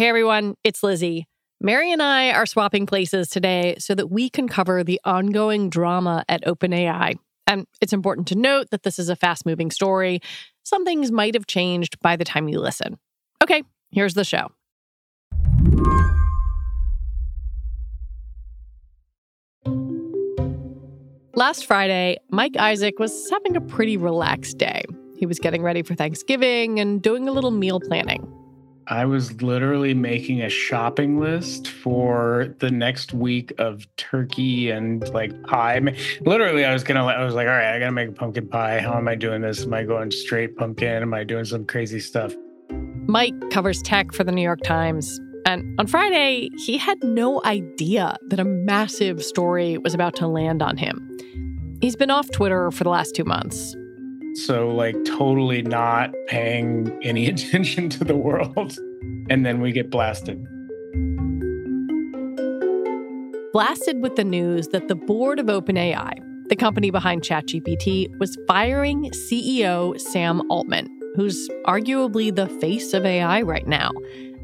Hey everyone, it's Lizzie. Mary and I are swapping places today so that we can cover the ongoing drama at OpenAI. And it's important to note that this is a fast moving story. Some things might have changed by the time you listen. Okay, here's the show. Last Friday, Mike Isaac was having a pretty relaxed day. He was getting ready for Thanksgiving and doing a little meal planning. I was literally making a shopping list for the next week of turkey and like pie. Literally, I was gonna. I was like, all right, I gotta make a pumpkin pie. How am I doing this? Am I going straight pumpkin? Am I doing some crazy stuff? Mike covers tech for the New York Times. And on Friday, he had no idea that a massive story was about to land on him. He's been off Twitter for the last two months. So, like, totally not paying any attention to the world. And then we get blasted. Blasted with the news that the board of OpenAI, the company behind ChatGPT, was firing CEO Sam Altman, who's arguably the face of AI right now.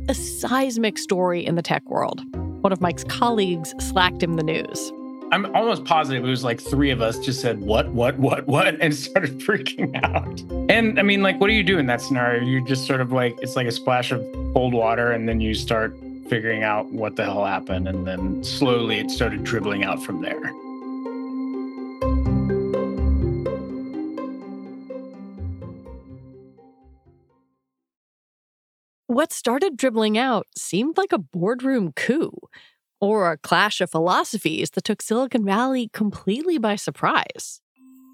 A seismic story in the tech world. One of Mike's colleagues slacked him the news. I'm almost positive it was like three of us just said, What, what, what, what? and started freaking out. And I mean, like, what do you do in that scenario? You just sort of like, it's like a splash of cold water, and then you start figuring out what the hell happened. And then slowly it started dribbling out from there. What started dribbling out seemed like a boardroom coup or a clash of philosophies that took Silicon Valley completely by surprise.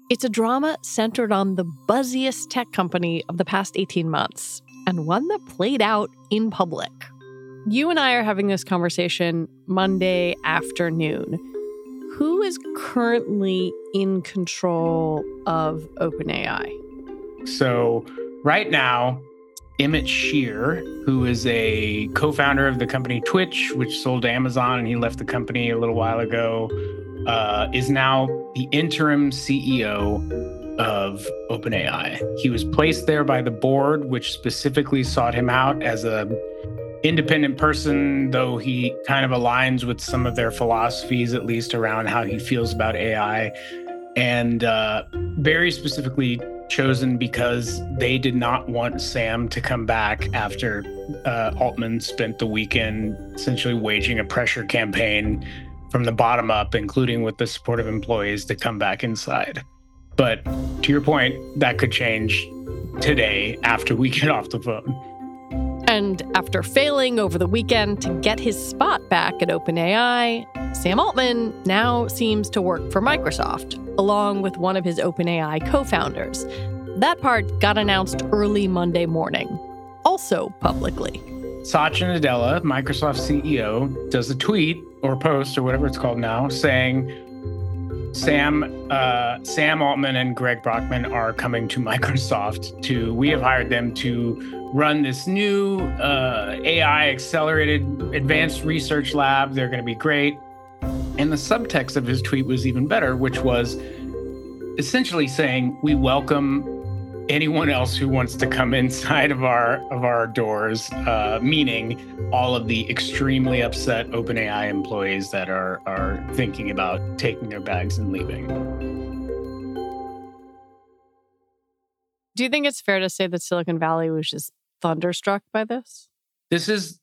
It's a drama centered on the buzziest tech company of the past 18 months, and one that played out in public. You and I are having this conversation Monday afternoon. Who is currently in control of OpenAI? So, right now, Emmett Shear, who is a co founder of the company Twitch, which sold to Amazon, and he left the company a little while ago, uh, is now the interim CEO of OpenAI. He was placed there by the board, which specifically sought him out as a independent person, though he kind of aligns with some of their philosophies, at least around how he feels about AI. And uh, very specifically chosen because they did not want Sam to come back after uh, Altman spent the weekend essentially waging a pressure campaign from the bottom up, including with the support of employees to come back inside. But to your point, that could change today after we get off the phone. After failing over the weekend to get his spot back at OpenAI, Sam Altman now seems to work for Microsoft, along with one of his OpenAI co founders. That part got announced early Monday morning, also publicly. Satya Nadella, Microsoft CEO, does a tweet or post or whatever it's called now saying, Sam, uh, Sam Altman and Greg Brockman are coming to Microsoft to. We have hired them to run this new uh, AI accelerated advanced research lab. They're going to be great. And the subtext of his tweet was even better, which was essentially saying, "We welcome anyone else who wants to come inside of our of our doors, uh, meaning all of the extremely upset OpenAI employees that are are thinking about taking their bags and leaving. Do you think it's fair to say that Silicon Valley was just thunderstruck by this? This is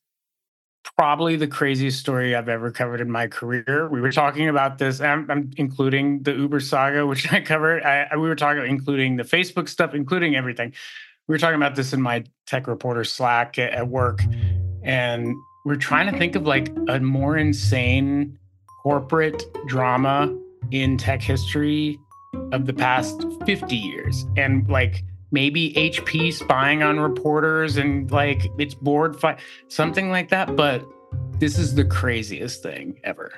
probably the craziest story I've ever covered in my career. We were talking about this. I'm, I'm including the Uber saga, which I covered. I, we were talking, including the Facebook stuff, including everything. We were talking about this in my tech reporter Slack at, at work, and we're trying to think of like a more insane corporate drama in tech history of the past 50 years, and like maybe HP spying on reporters and like it's board fight, something like that. But this is the craziest thing ever.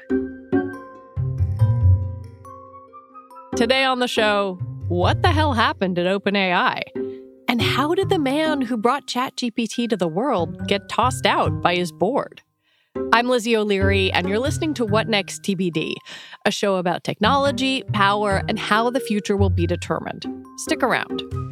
Today on the show, what the hell happened at OpenAI? And how did the man who brought ChatGPT to the world get tossed out by his board? I'm Lizzie O'Leary, and you're listening to What Next TBD, a show about technology, power, and how the future will be determined. Stick around.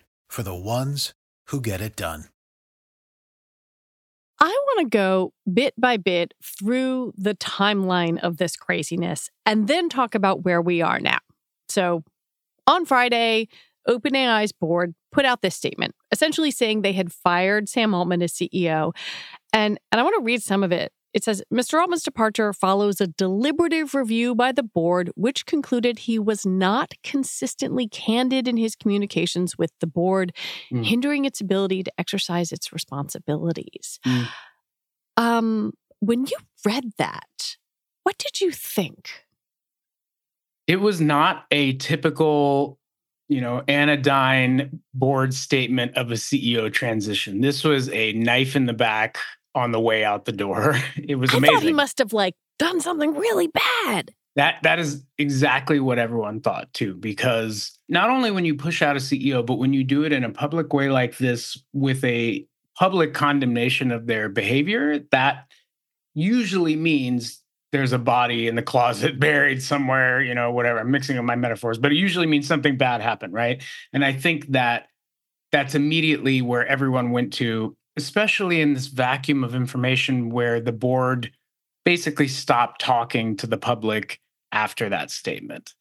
for the ones who get it done. I want to go bit by bit through the timeline of this craziness and then talk about where we are now. So, on Friday, OpenAI's board put out this statement, essentially saying they had fired Sam Altman as CEO. And, and I want to read some of it it says Mr. Altman's departure follows a deliberative review by the board, which concluded he was not consistently candid in his communications with the board, mm. hindering its ability to exercise its responsibilities. Mm. Um, when you read that, what did you think? It was not a typical, you know, anodyne board statement of a CEO transition. This was a knife in the back on the way out the door. It was I amazing. Thought he must have like done something really bad. That that is exactly what everyone thought too, because not only when you push out a CEO, but when you do it in a public way like this with a public condemnation of their behavior, that usually means there's a body in the closet buried somewhere, you know, whatever. I'm mixing up my metaphors, but it usually means something bad happened, right? And I think that that's immediately where everyone went to especially in this vacuum of information where the board basically stopped talking to the public after that statement.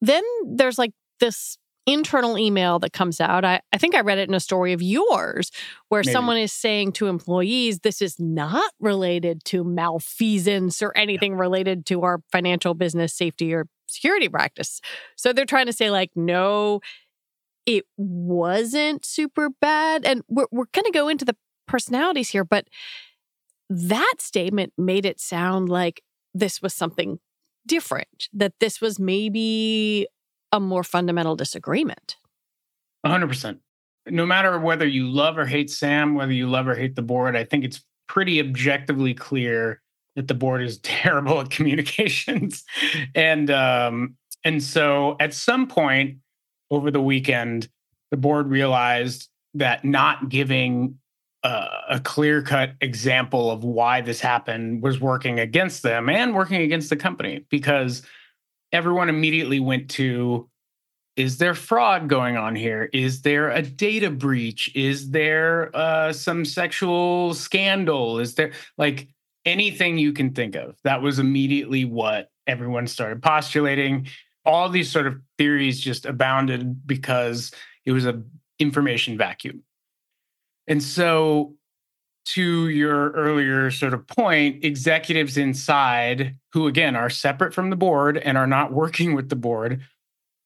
Then there's like this internal email that comes out. I, I think I read it in a story of yours where Maybe. someone is saying to employees, this is not related to malfeasance or anything yeah. related to our financial business safety or security practice. So they're trying to say, like, no, it wasn't super bad. And we're, we're going to go into the personalities here, but that statement made it sound like this was something different, that this was maybe a more fundamental disagreement. 100%. No matter whether you love or hate Sam, whether you love or hate the board, I think it's pretty objectively clear that the board is terrible at communications. and um, and so at some point over the weekend, the board realized that not giving uh, a clear cut example of why this happened was working against them and working against the company because everyone immediately went to is there fraud going on here? Is there a data breach? Is there uh, some sexual scandal? Is there like anything you can think of. That was immediately what everyone started postulating all these sort of theories just abounded because it was a information vacuum. And so to your earlier sort of point, executives inside who again are separate from the board and are not working with the board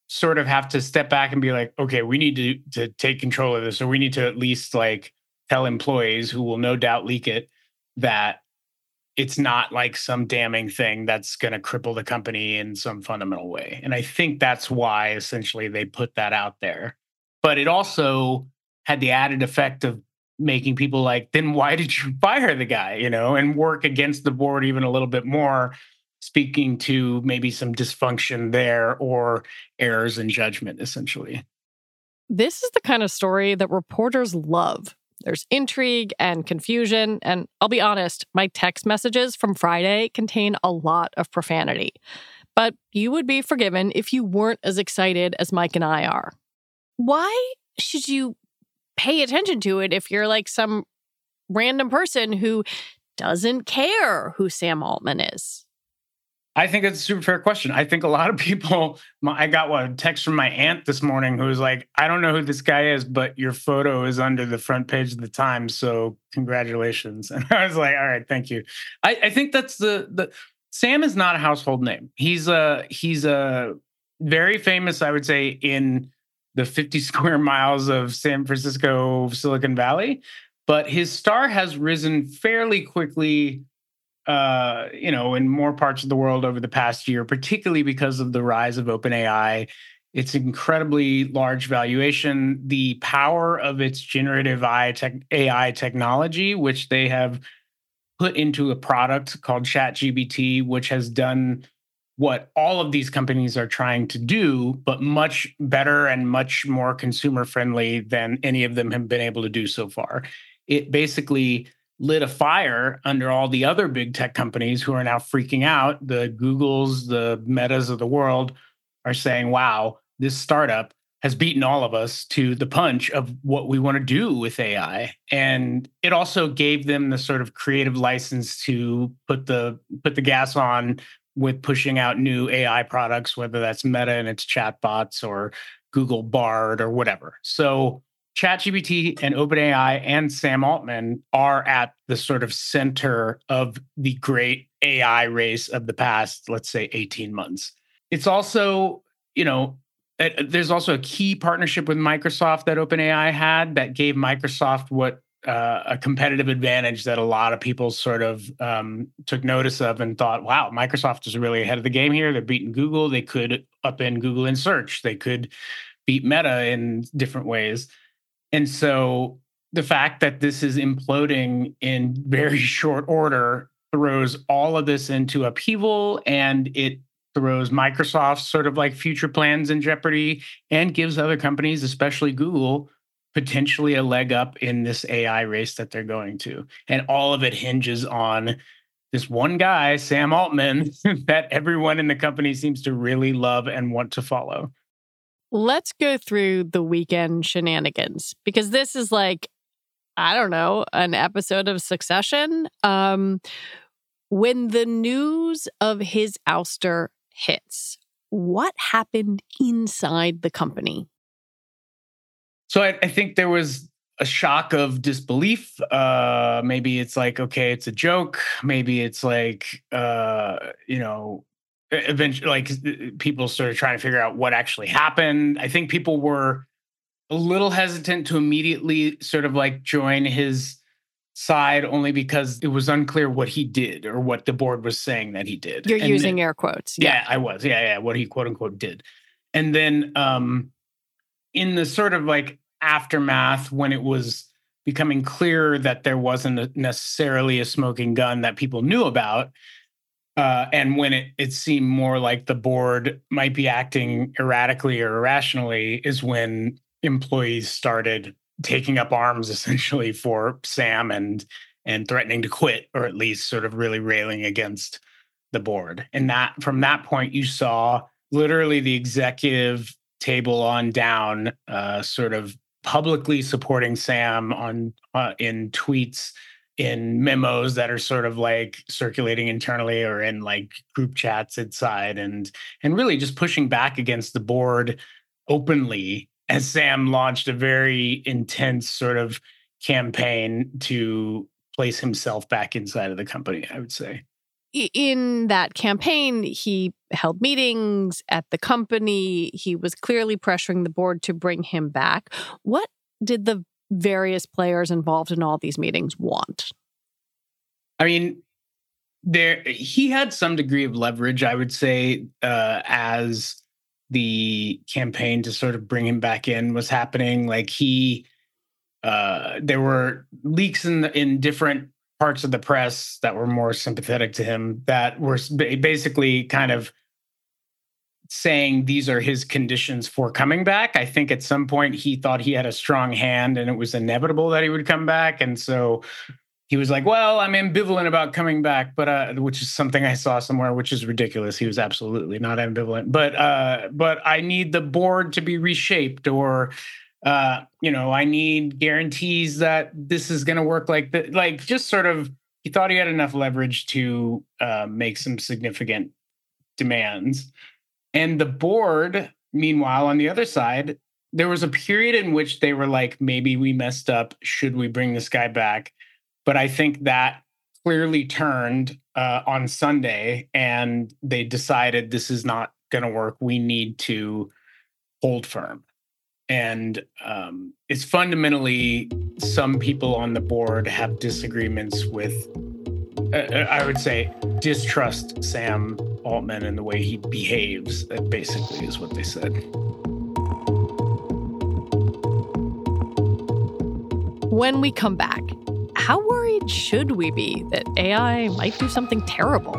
sort of have to step back and be like, okay, we need to to take control of this, or we need to at least like tell employees who will no doubt leak it that it's not like some damning thing that's going to cripple the company in some fundamental way. And I think that's why essentially they put that out there. But it also had the added effect of making people like, then why did you fire the guy, you know, and work against the board even a little bit more, speaking to maybe some dysfunction there or errors in judgment, essentially. This is the kind of story that reporters love there's intrigue and confusion. And I'll be honest, my text messages from Friday contain a lot of profanity. But you would be forgiven if you weren't as excited as Mike and I are. Why should you pay attention to it if you're like some random person who doesn't care who Sam Altman is? I think it's a super fair question. I think a lot of people, I got what, a text from my aunt this morning who was like, I don't know who this guy is, but your photo is under the front page of the Times. So congratulations. And I was like, all right, thank you. I, I think that's the, the, Sam is not a household name. He's a, he's a very famous, I would say, in the 50 square miles of San Francisco, Silicon Valley. But his star has risen fairly quickly uh, you know, in more parts of the world over the past year, particularly because of the rise of OpenAI. Its incredibly large valuation, the power of its generative AI technology, which they have put into a product called ChatGPT, which has done what all of these companies are trying to do, but much better and much more consumer friendly than any of them have been able to do so far. It basically lit a fire under all the other big tech companies who are now freaking out. The Googles, the Metas of the world are saying, wow, this startup has beaten all of us to the punch of what we want to do with AI. And it also gave them the sort of creative license to put the put the gas on with pushing out new AI products, whether that's Meta and its chatbots or Google Bard or whatever. So ChatGPT and OpenAI and Sam Altman are at the sort of center of the great AI race of the past, let's say, 18 months. It's also, you know, there's also a key partnership with Microsoft that OpenAI had that gave Microsoft what uh, a competitive advantage that a lot of people sort of um, took notice of and thought, wow, Microsoft is really ahead of the game here. They're beating Google. They could up in Google in search. They could beat Meta in different ways. And so the fact that this is imploding in very short order throws all of this into upheaval and it throws Microsoft's sort of like future plans in jeopardy and gives other companies, especially Google, potentially a leg up in this AI race that they're going to. And all of it hinges on this one guy, Sam Altman, that everyone in the company seems to really love and want to follow. Let's go through the weekend shenanigans because this is like, I don't know, an episode of Succession. Um, when the news of his ouster hits, what happened inside the company? So I, I think there was a shock of disbelief. Uh, maybe it's like, okay, it's a joke. Maybe it's like, uh, you know, eventually like people sort of trying to figure out what actually happened. I think people were a little hesitant to immediately sort of like join his side only because it was unclear what he did or what the board was saying that he did. You're and using then, air quotes. Yeah. yeah. I was. Yeah yeah what he quote unquote did. And then um in the sort of like aftermath when it was becoming clear that there wasn't necessarily a smoking gun that people knew about uh, and when it, it seemed more like the board might be acting erratically or irrationally, is when employees started taking up arms essentially for Sam and and threatening to quit, or at least sort of really railing against the board. And that from that point, you saw literally the executive table on down, uh, sort of publicly supporting Sam on uh, in tweets in memos that are sort of like circulating internally or in like group chats inside and and really just pushing back against the board openly as Sam launched a very intense sort of campaign to place himself back inside of the company, I would say. In that campaign, he held meetings at the company. He was clearly pressuring the board to bring him back. What did the various players involved in all these meetings want? I mean, there he had some degree of leverage, I would say, uh, as the campaign to sort of bring him back in was happening. Like he, uh, there were leaks in the, in different parts of the press that were more sympathetic to him that were basically kind of saying these are his conditions for coming back. I think at some point he thought he had a strong hand and it was inevitable that he would come back. And so he was like, "Well, I'm ambivalent about coming back, but uh, which is something I saw somewhere, which is ridiculous. He was absolutely not ambivalent, but uh, but I need the board to be reshaped, or uh, you know, I need guarantees that this is going to work like that. Like, just sort of, he thought he had enough leverage to uh, make some significant demands. And the board, meanwhile, on the other side, there was a period in which they were like, maybe we messed up. Should we bring this guy back? But I think that clearly turned uh, on Sunday and they decided this is not going to work. We need to hold firm. And um, it's fundamentally some people on the board have disagreements with, Uh, uh, I would say, distrust Sam Altman and the way he behaves, That basically, is what they said. When we come back, how worried should we be that AI might do something terrible?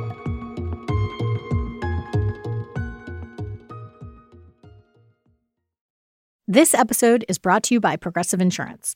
This episode is brought to you by Progressive Insurance.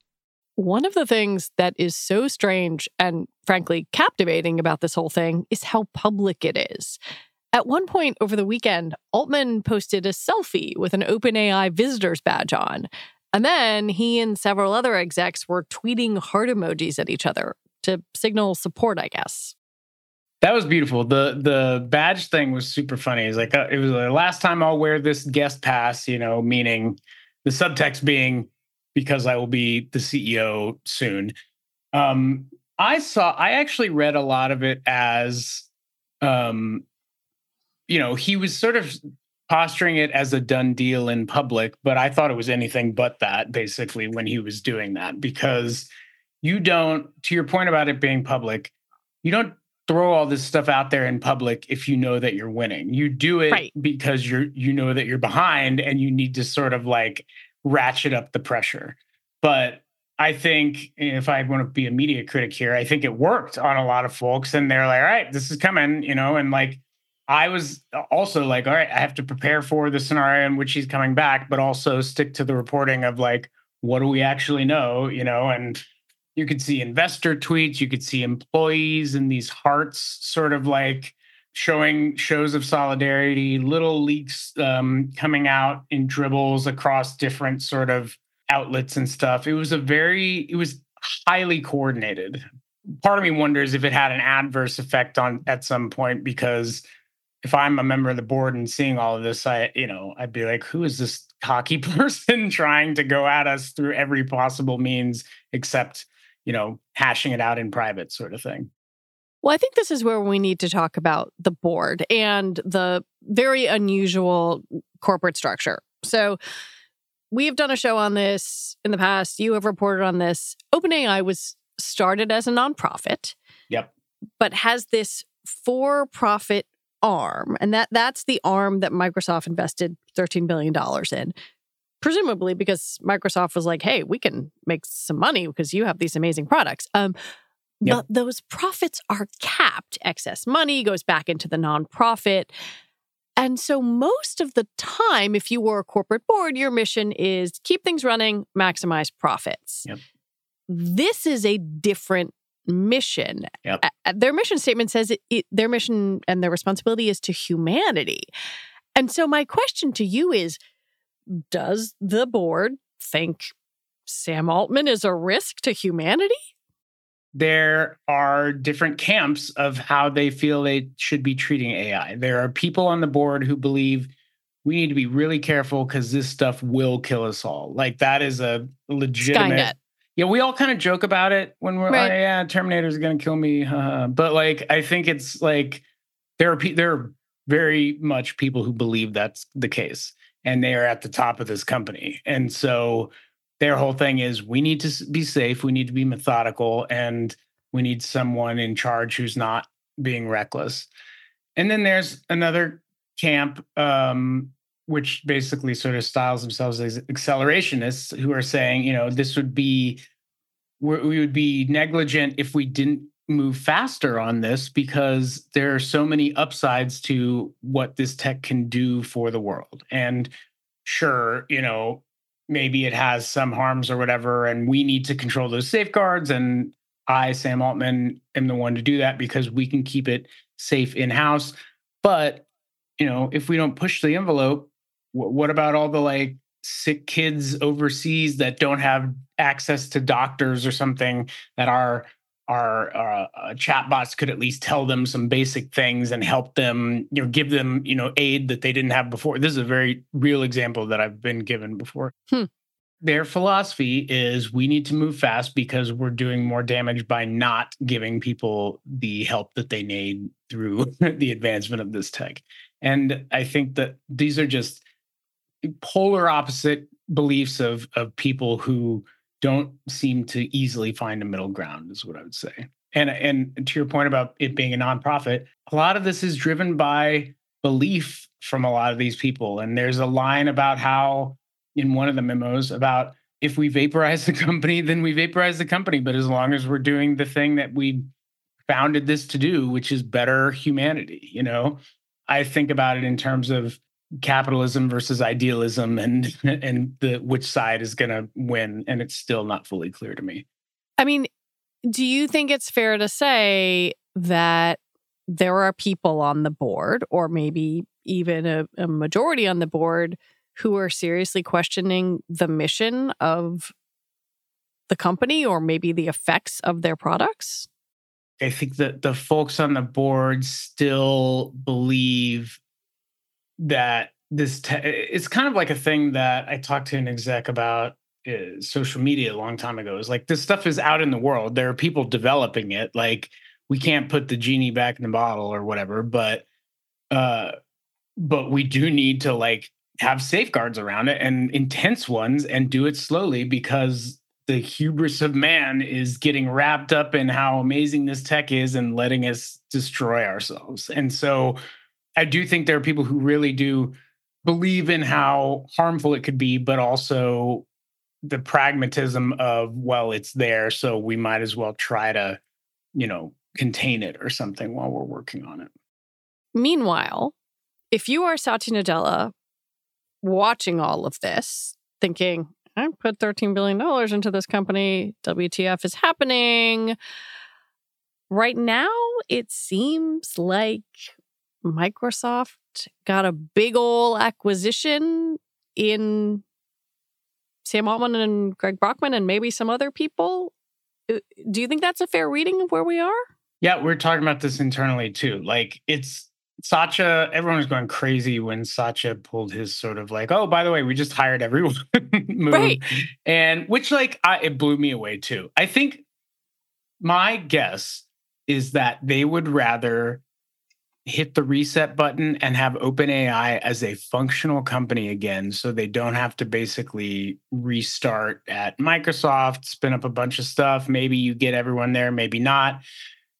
One of the things that is so strange and frankly captivating about this whole thing is how public it is. At one point over the weekend, Altman posted a selfie with an OpenAI visitor's badge on. And then he and several other execs were tweeting heart emojis at each other to signal support, I guess. That was beautiful. The the badge thing was super funny. It's like uh, it was the last time I'll wear this guest pass, you know, meaning the subtext being because I will be the CEO soon. Um, I saw, I actually read a lot of it as, um, you know, he was sort of posturing it as a done deal in public, but I thought it was anything but that basically when he was doing that because you don't, to your point about it being public, you don't throw all this stuff out there in public if you know that you're winning. You do it right. because you're you know that you're behind and you need to sort of like ratchet up the pressure. But I think if I want to be a media critic here, I think it worked on a lot of folks and they're like, all right, this is coming, you know, and like I was also like, all right, I have to prepare for the scenario in which he's coming back, but also stick to the reporting of like, what do we actually know, you know, and you could see investor tweets, you could see employees and these hearts sort of like showing shows of solidarity, little leaks um, coming out in dribbles across different sort of outlets and stuff. It was a very, it was highly coordinated. Part of me wonders if it had an adverse effect on at some point because if I'm a member of the board and seeing all of this, I, you know, I'd be like, who is this cocky person trying to go at us through every possible means except, you know, hashing it out in private sort of thing. Well, I think this is where we need to talk about the board and the very unusual corporate structure. So, we've done a show on this in the past. You have reported on this. OpenAI was started as a nonprofit. Yep. But has this for profit arm. And that that's the arm that Microsoft invested $13 billion in. Presumably because Microsoft was like, hey, we can make some money because you have these amazing products. Um, Yep. But those profits are capped. Excess money goes back into the nonprofit. And so, most of the time, if you were a corporate board, your mission is keep things running, maximize profits. Yep. This is a different mission. Yep. Their mission statement says it, it, their mission and their responsibility is to humanity. And so, my question to you is Does the board think Sam Altman is a risk to humanity? There are different camps of how they feel they should be treating AI. There are people on the board who believe we need to be really careful because this stuff will kill us all. Like that is a legitimate. Skynet. Yeah, we all kind of joke about it when we're right. oh, yeah, Terminator's going to kill me. Uh, but like, I think it's like there are pe- there are very much people who believe that's the case, and they are at the top of this company, and so their whole thing is we need to be safe, we need to be methodical, and we need someone in charge who's not being reckless. And then there's another camp, um, which basically sort of styles themselves as accelerationists, who are saying, you know, this would be we would be negligent if we didn't move faster on this because there are so many upsides to what this tech can do for the world. And sure, you know, maybe it has some harms or whatever, and we need to control those safeguards. And I, Sam Altman, am the one to do that because we can keep it safe in house. But, you know, if we don't push the envelope, what about all the like sick kids overseas that don't have access to doctors or something that our our uh, uh, chatbots could at least tell them some basic things and help them you know give them you know aid that they didn't have before. This is a very real example that i've been given before. Hmm. their philosophy is we need to move fast because we're doing more damage by not giving people the help that they need through the advancement of this tech. And i think that these are just polar opposite beliefs of of people who don't seem to easily find a middle ground is what i would say. And and to your point about it being a nonprofit a lot of this is driven by belief from a lot of these people. And there's a line about how in one of the memos about if we vaporize the company then we vaporize the company. But as long as we're doing the thing that we founded this to do which is better humanity you know? I think about it in terms of capitalism versus idealism and and the which side is going to win and it's still not fully clear to me. I mean, do you think it's fair to say that there are people on the board or maybe even a, a majority on the board who are seriously questioning the mission of the company or maybe the effects of their products? I think that the folks on the board still believe that this te- it's kind of like a thing that I talked to an exec about uh, social media a long time ago. Is like this stuff is out in the world. There are people developing it. Like we can't put the genie back in the bottle or whatever, but uh, but we do need to like have safeguards around it and intense ones and do it slowly because the hubris of man is getting wrapped up in how amazing this tech is and letting us destroy ourselves. And so I do think there are people who really do believe in how harmful it could be, but also the pragmatism of, well, it's there, so we might as well try to, you know, contain it or something while we're working on it. Meanwhile, if you are Satya Nadella watching all of this, thinking, I put $13 billion into this company, WTF is happening. Right now, it seems like Microsoft got a big ol' acquisition in Sam Altman and Greg Brockman and maybe some other people. Uh, do you think that's a fair reading of where we are? Yeah, we're talking about this internally too. Like it's Satya, everyone was going crazy when Satya pulled his sort of like, oh, by the way, we just hired everyone move. Right. And which like I, it blew me away too. I think my guess is that they would rather hit the reset button and have OpenAI as a functional company again so they don't have to basically restart at Microsoft, spin up a bunch of stuff. Maybe you get everyone there, maybe not.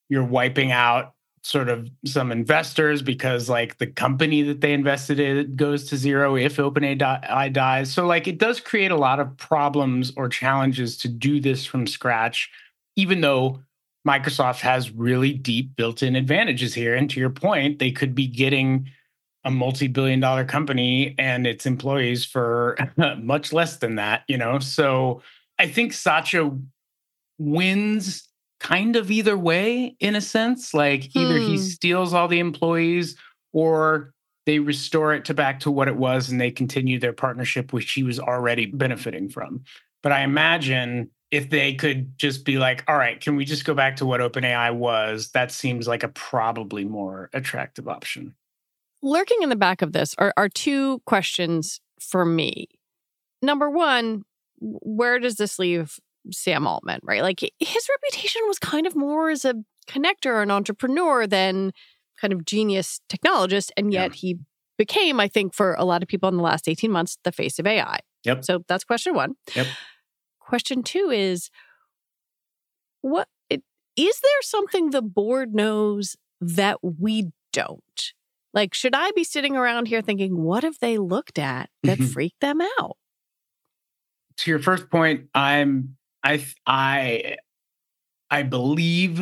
You're wiping out sort of some investors because like the company that they invested in goes to zero if OpenAI dies. So like it does create a lot of problems or challenges to do this from scratch even though Microsoft has really deep built in advantages here. And to your point, they could be getting a multi billion dollar company and its employees for much less than that, you know? So I think Satya wins kind of either way, in a sense. Like either hmm. he steals all the employees or they restore it to back to what it was and they continue their partnership, which he was already benefiting from. But I imagine if they could just be like, all right, can we just go back to what OpenAI was? That seems like a probably more attractive option. Lurking in the back of this are, are two questions for me. Number one, where does this leave Sam Altman, right? Like his reputation was kind of more as a connector, an entrepreneur than kind of genius technologist. And yet yeah. he became, I think, for a lot of people in the last 18 months, the face of AI. Yep. So that's question one. Yep. Question two is what is there something the board knows that we don't? Like, should I be sitting around here thinking, what have they looked at that Mhm. freaked them out? to your first point, I'm I I I believe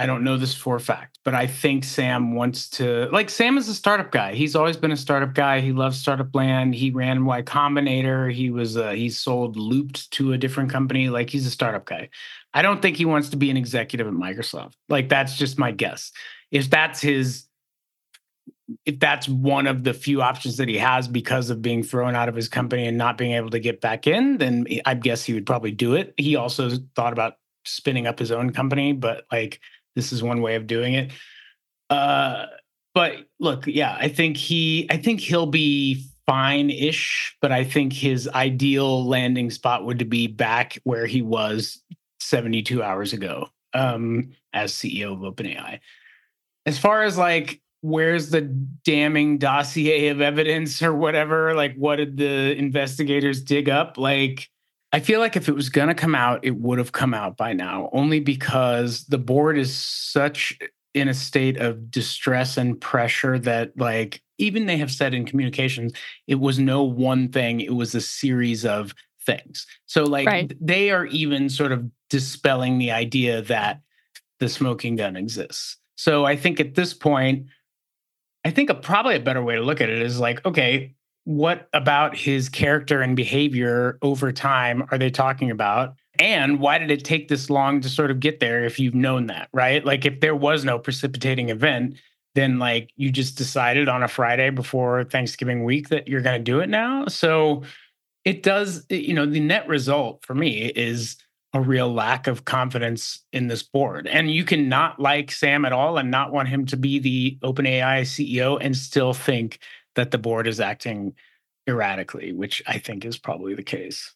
I don't know this for a fact, but I think Sam wants to like Sam is a startup guy. He's always been a startup guy. He loves startup land. He ran Y Combinator. He was uh, he sold Loopt to a different company. Like he's a startup guy. I don't think he wants to be an executive at Microsoft. Like that's just my guess. If that's his if that's one of the few options that he has because of being thrown out of his company and not being able to get back in, then I guess he would probably do it. He also thought about spinning up his own company, but like this is one way of doing it. Uh, but look, yeah, I think he, I think he'll be fine-ish, but I think his ideal landing spot would be back where he was 72 hours ago um, as CEO of OpenAI. As far as like where's the damning dossier of evidence or whatever like what did the investigators dig up like i feel like if it was going to come out it would have come out by now only because the board is such in a state of distress and pressure that like even they have said in communications it was no one thing it was a series of things so like Right. they are even sort of dispelling the idea that the smoking gun exists so i think at this point I think a, probably a better way to look at it is like, okay, what about his character and behavior over time are they talking about? And why did it take this long to sort of get there if you've known that, right? Like, if there was no precipitating event, then like you just decided on a Friday before Thanksgiving week that you're going to do it now. So it does, you know, the net result for me is a real lack of confidence in this board. And you can not like Sam at all and not want him to be the OpenAI CEO and still think that the board is acting erratically, which I think is probably the case.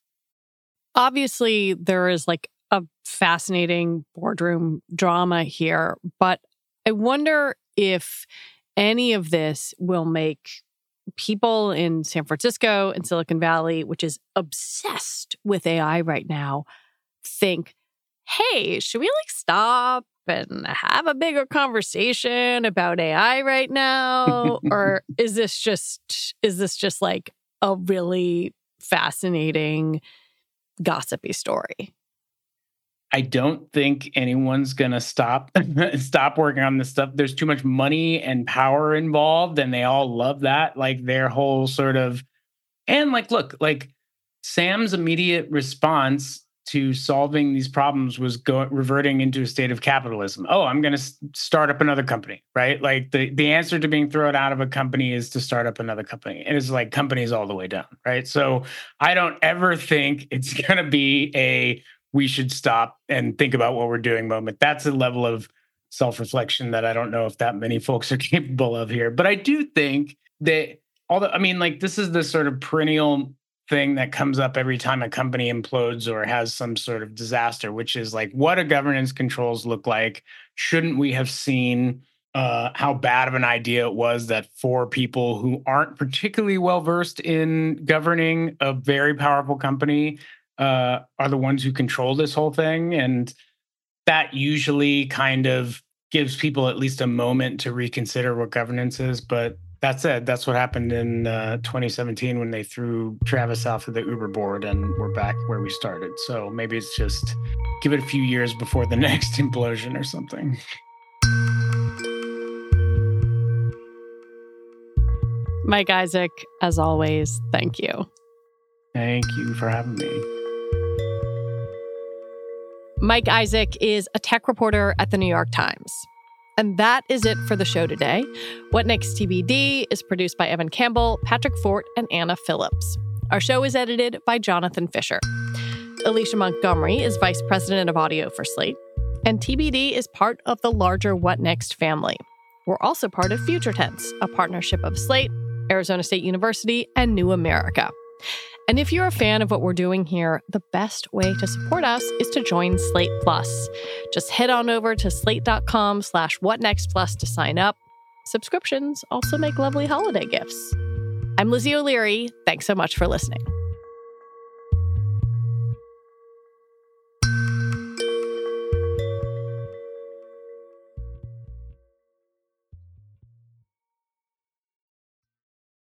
Obviously, there is like a fascinating boardroom drama here, but I wonder if any of this will make people in San Francisco and Silicon Valley, which is obsessed with AI right now, think, hey, should we like stop and have a bigger conversation about AI right now? or is this just is this just like a really fascinating gossipy story? I don't think anyone's gonna stop stop working on this stuff. There's too much money and power involved, and they all love that. Like their whole sort of and like, look, like Sam's immediate response to solving these problems was go reverting into a state of capitalism. Oh, I'm going to start up another company, right? Like the the answer to being thrown out of a company is to start up another company. And it's like companies all the way down, right? So I don't ever think it's going to be a we should stop and think about what we're doing moment. That's a level of self-reflection that I don't know if that many folks are capable of here. But I do think that although I mean like this is the sort of perennial thing that comes up every time a company implodes or has some sort of disaster, which is like, what do governance controls look like? Shouldn't we have seen uh, how bad of an idea it was that four people who aren't particularly well versed in governing a very powerful company uh, are the ones who control this whole thing? And that usually kind of gives people at least a moment to reconsider what governance is. But that said, that's what happened in uh, 2017 when they threw Travis off of the Uber board and we're back where we started. So maybe it's just give it a few years before the next implosion or something. Mike Isaac, as always, thank you. Thank you for having me. Mike Isaac is a tech reporter at the New York Times. And that is it for the show today. What Next TBD is produced by Evan Campbell, Patrick Fort, and Anna Phillips. Our show is edited by Jonathan Fisher. Alicia Montgomery is vice president of audio for Slate. And TBD is part of the larger What Next family. We're also part of Future Tense, a partnership of Slate, Arizona State University, and New America. And if you're a fan of what we're doing here, the best way to support us is to join Slate Plus. Just head on over to slate.com slash whatnextplus to sign up. Subscriptions also make lovely holiday gifts. I'm Lizzie O'Leary. Thanks so much for listening.